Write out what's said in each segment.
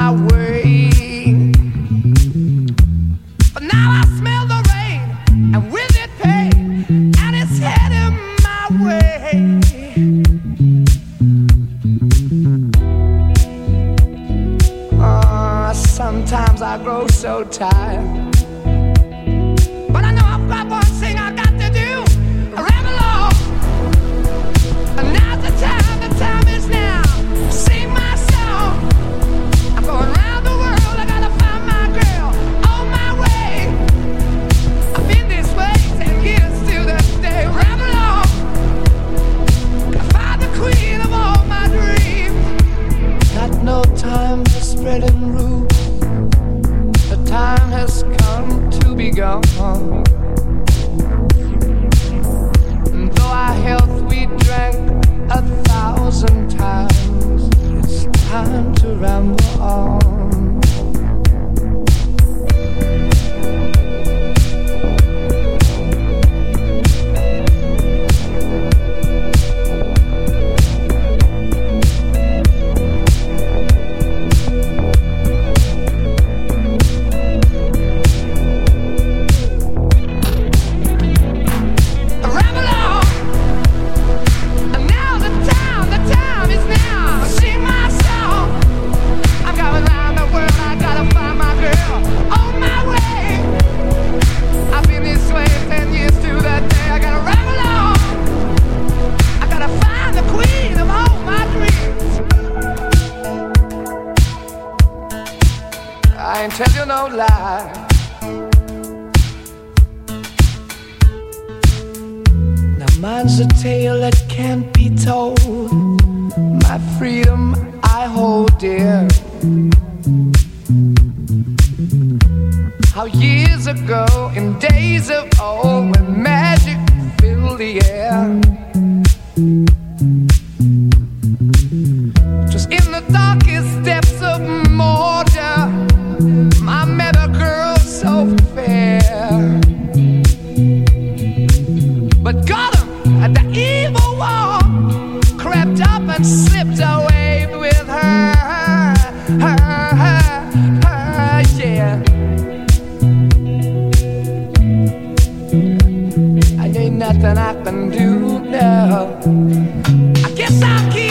my way. nothing I can do now. I guess I'll keep.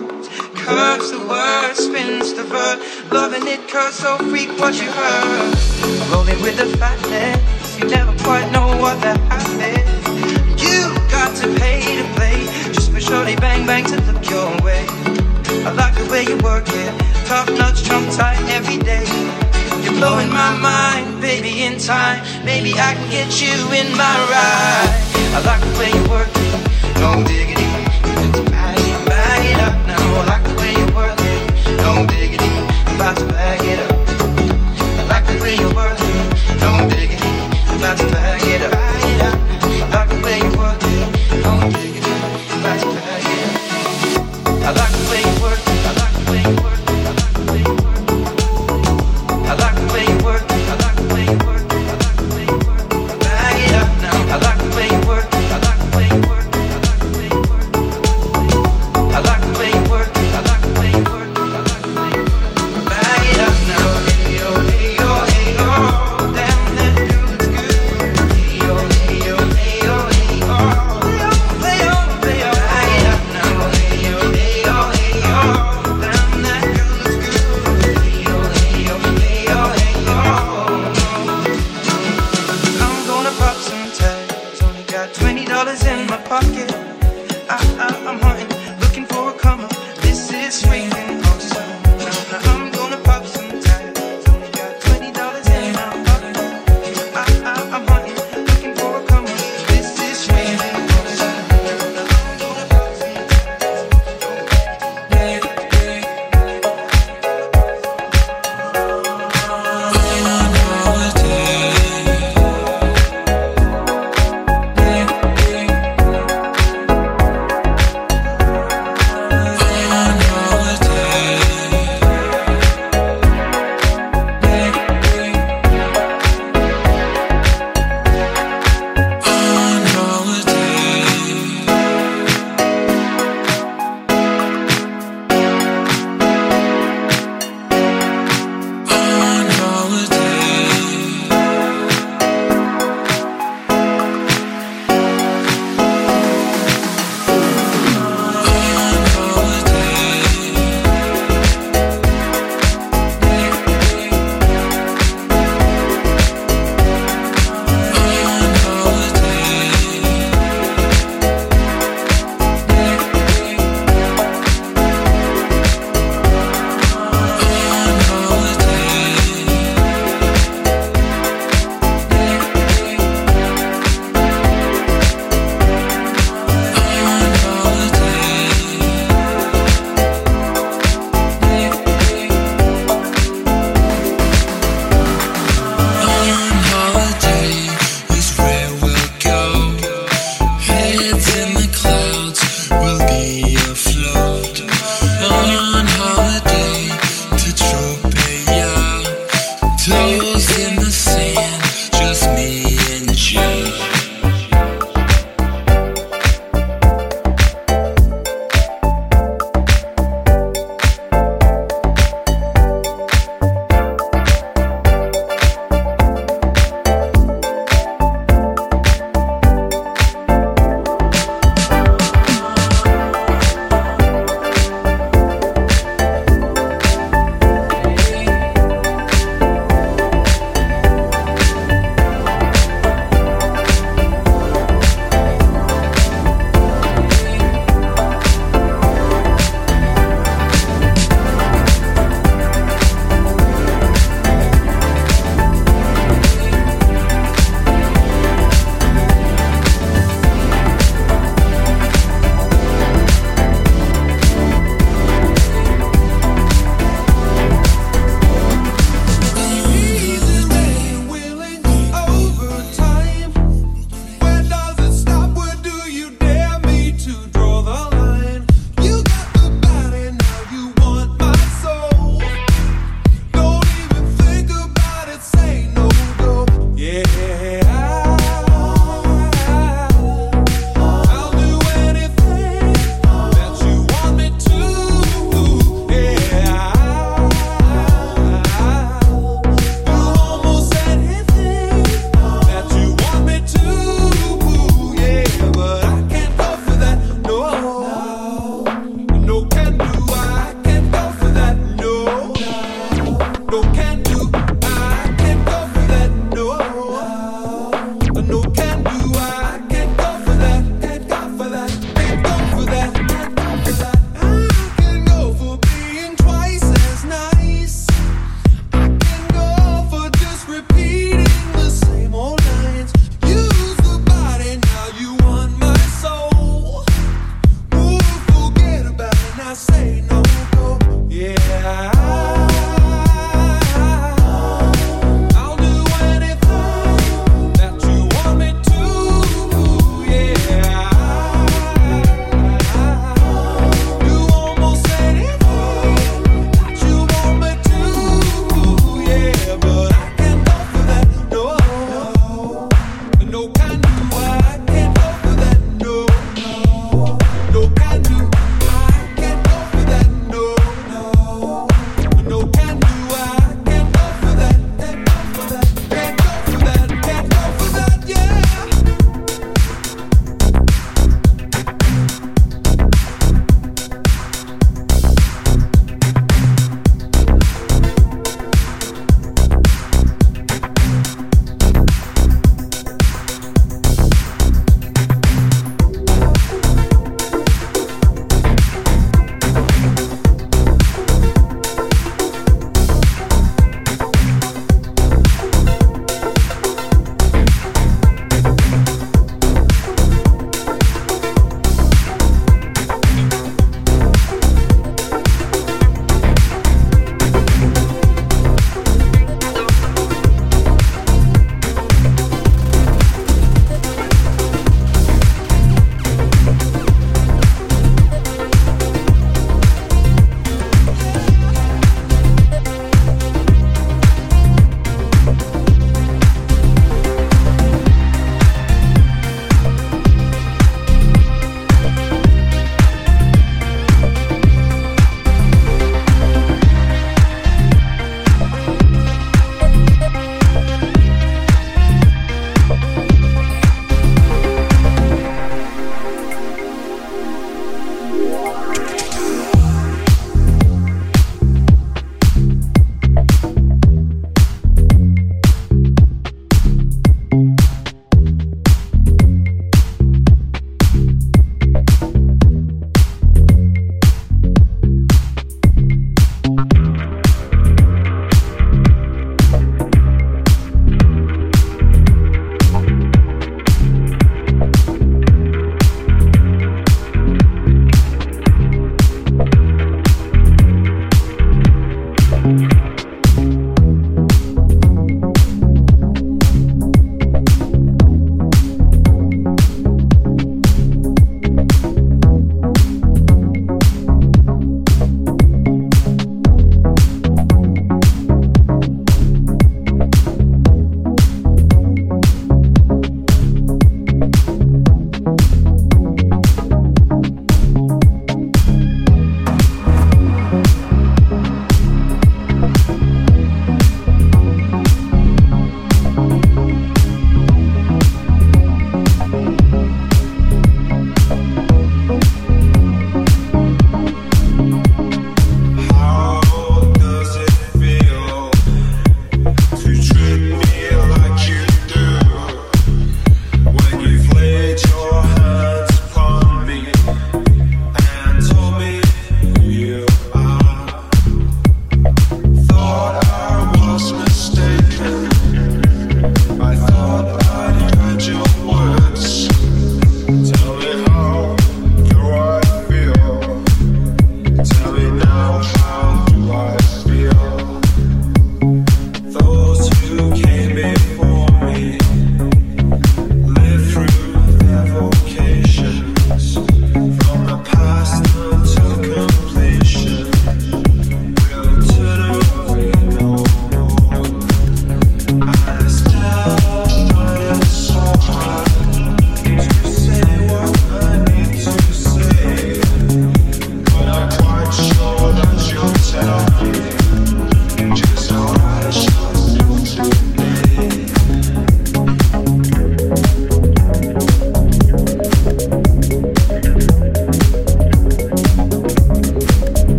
Curves the word, spins the verb. Loving it cause so freak what you heard. Rolling with the fatness, you never quite know what the half You got to pay to play, just for shorty bang bang to look your way. I like the way you work it, tough nuts, trump tight every day. You're blowing my mind, baby, in time. Maybe I can get you in my ride. I like the way you work it, no diggity. It. I like the way you work it, no diggity. I'm about to bag it up. It. I like the way you work it, no diggity. I'm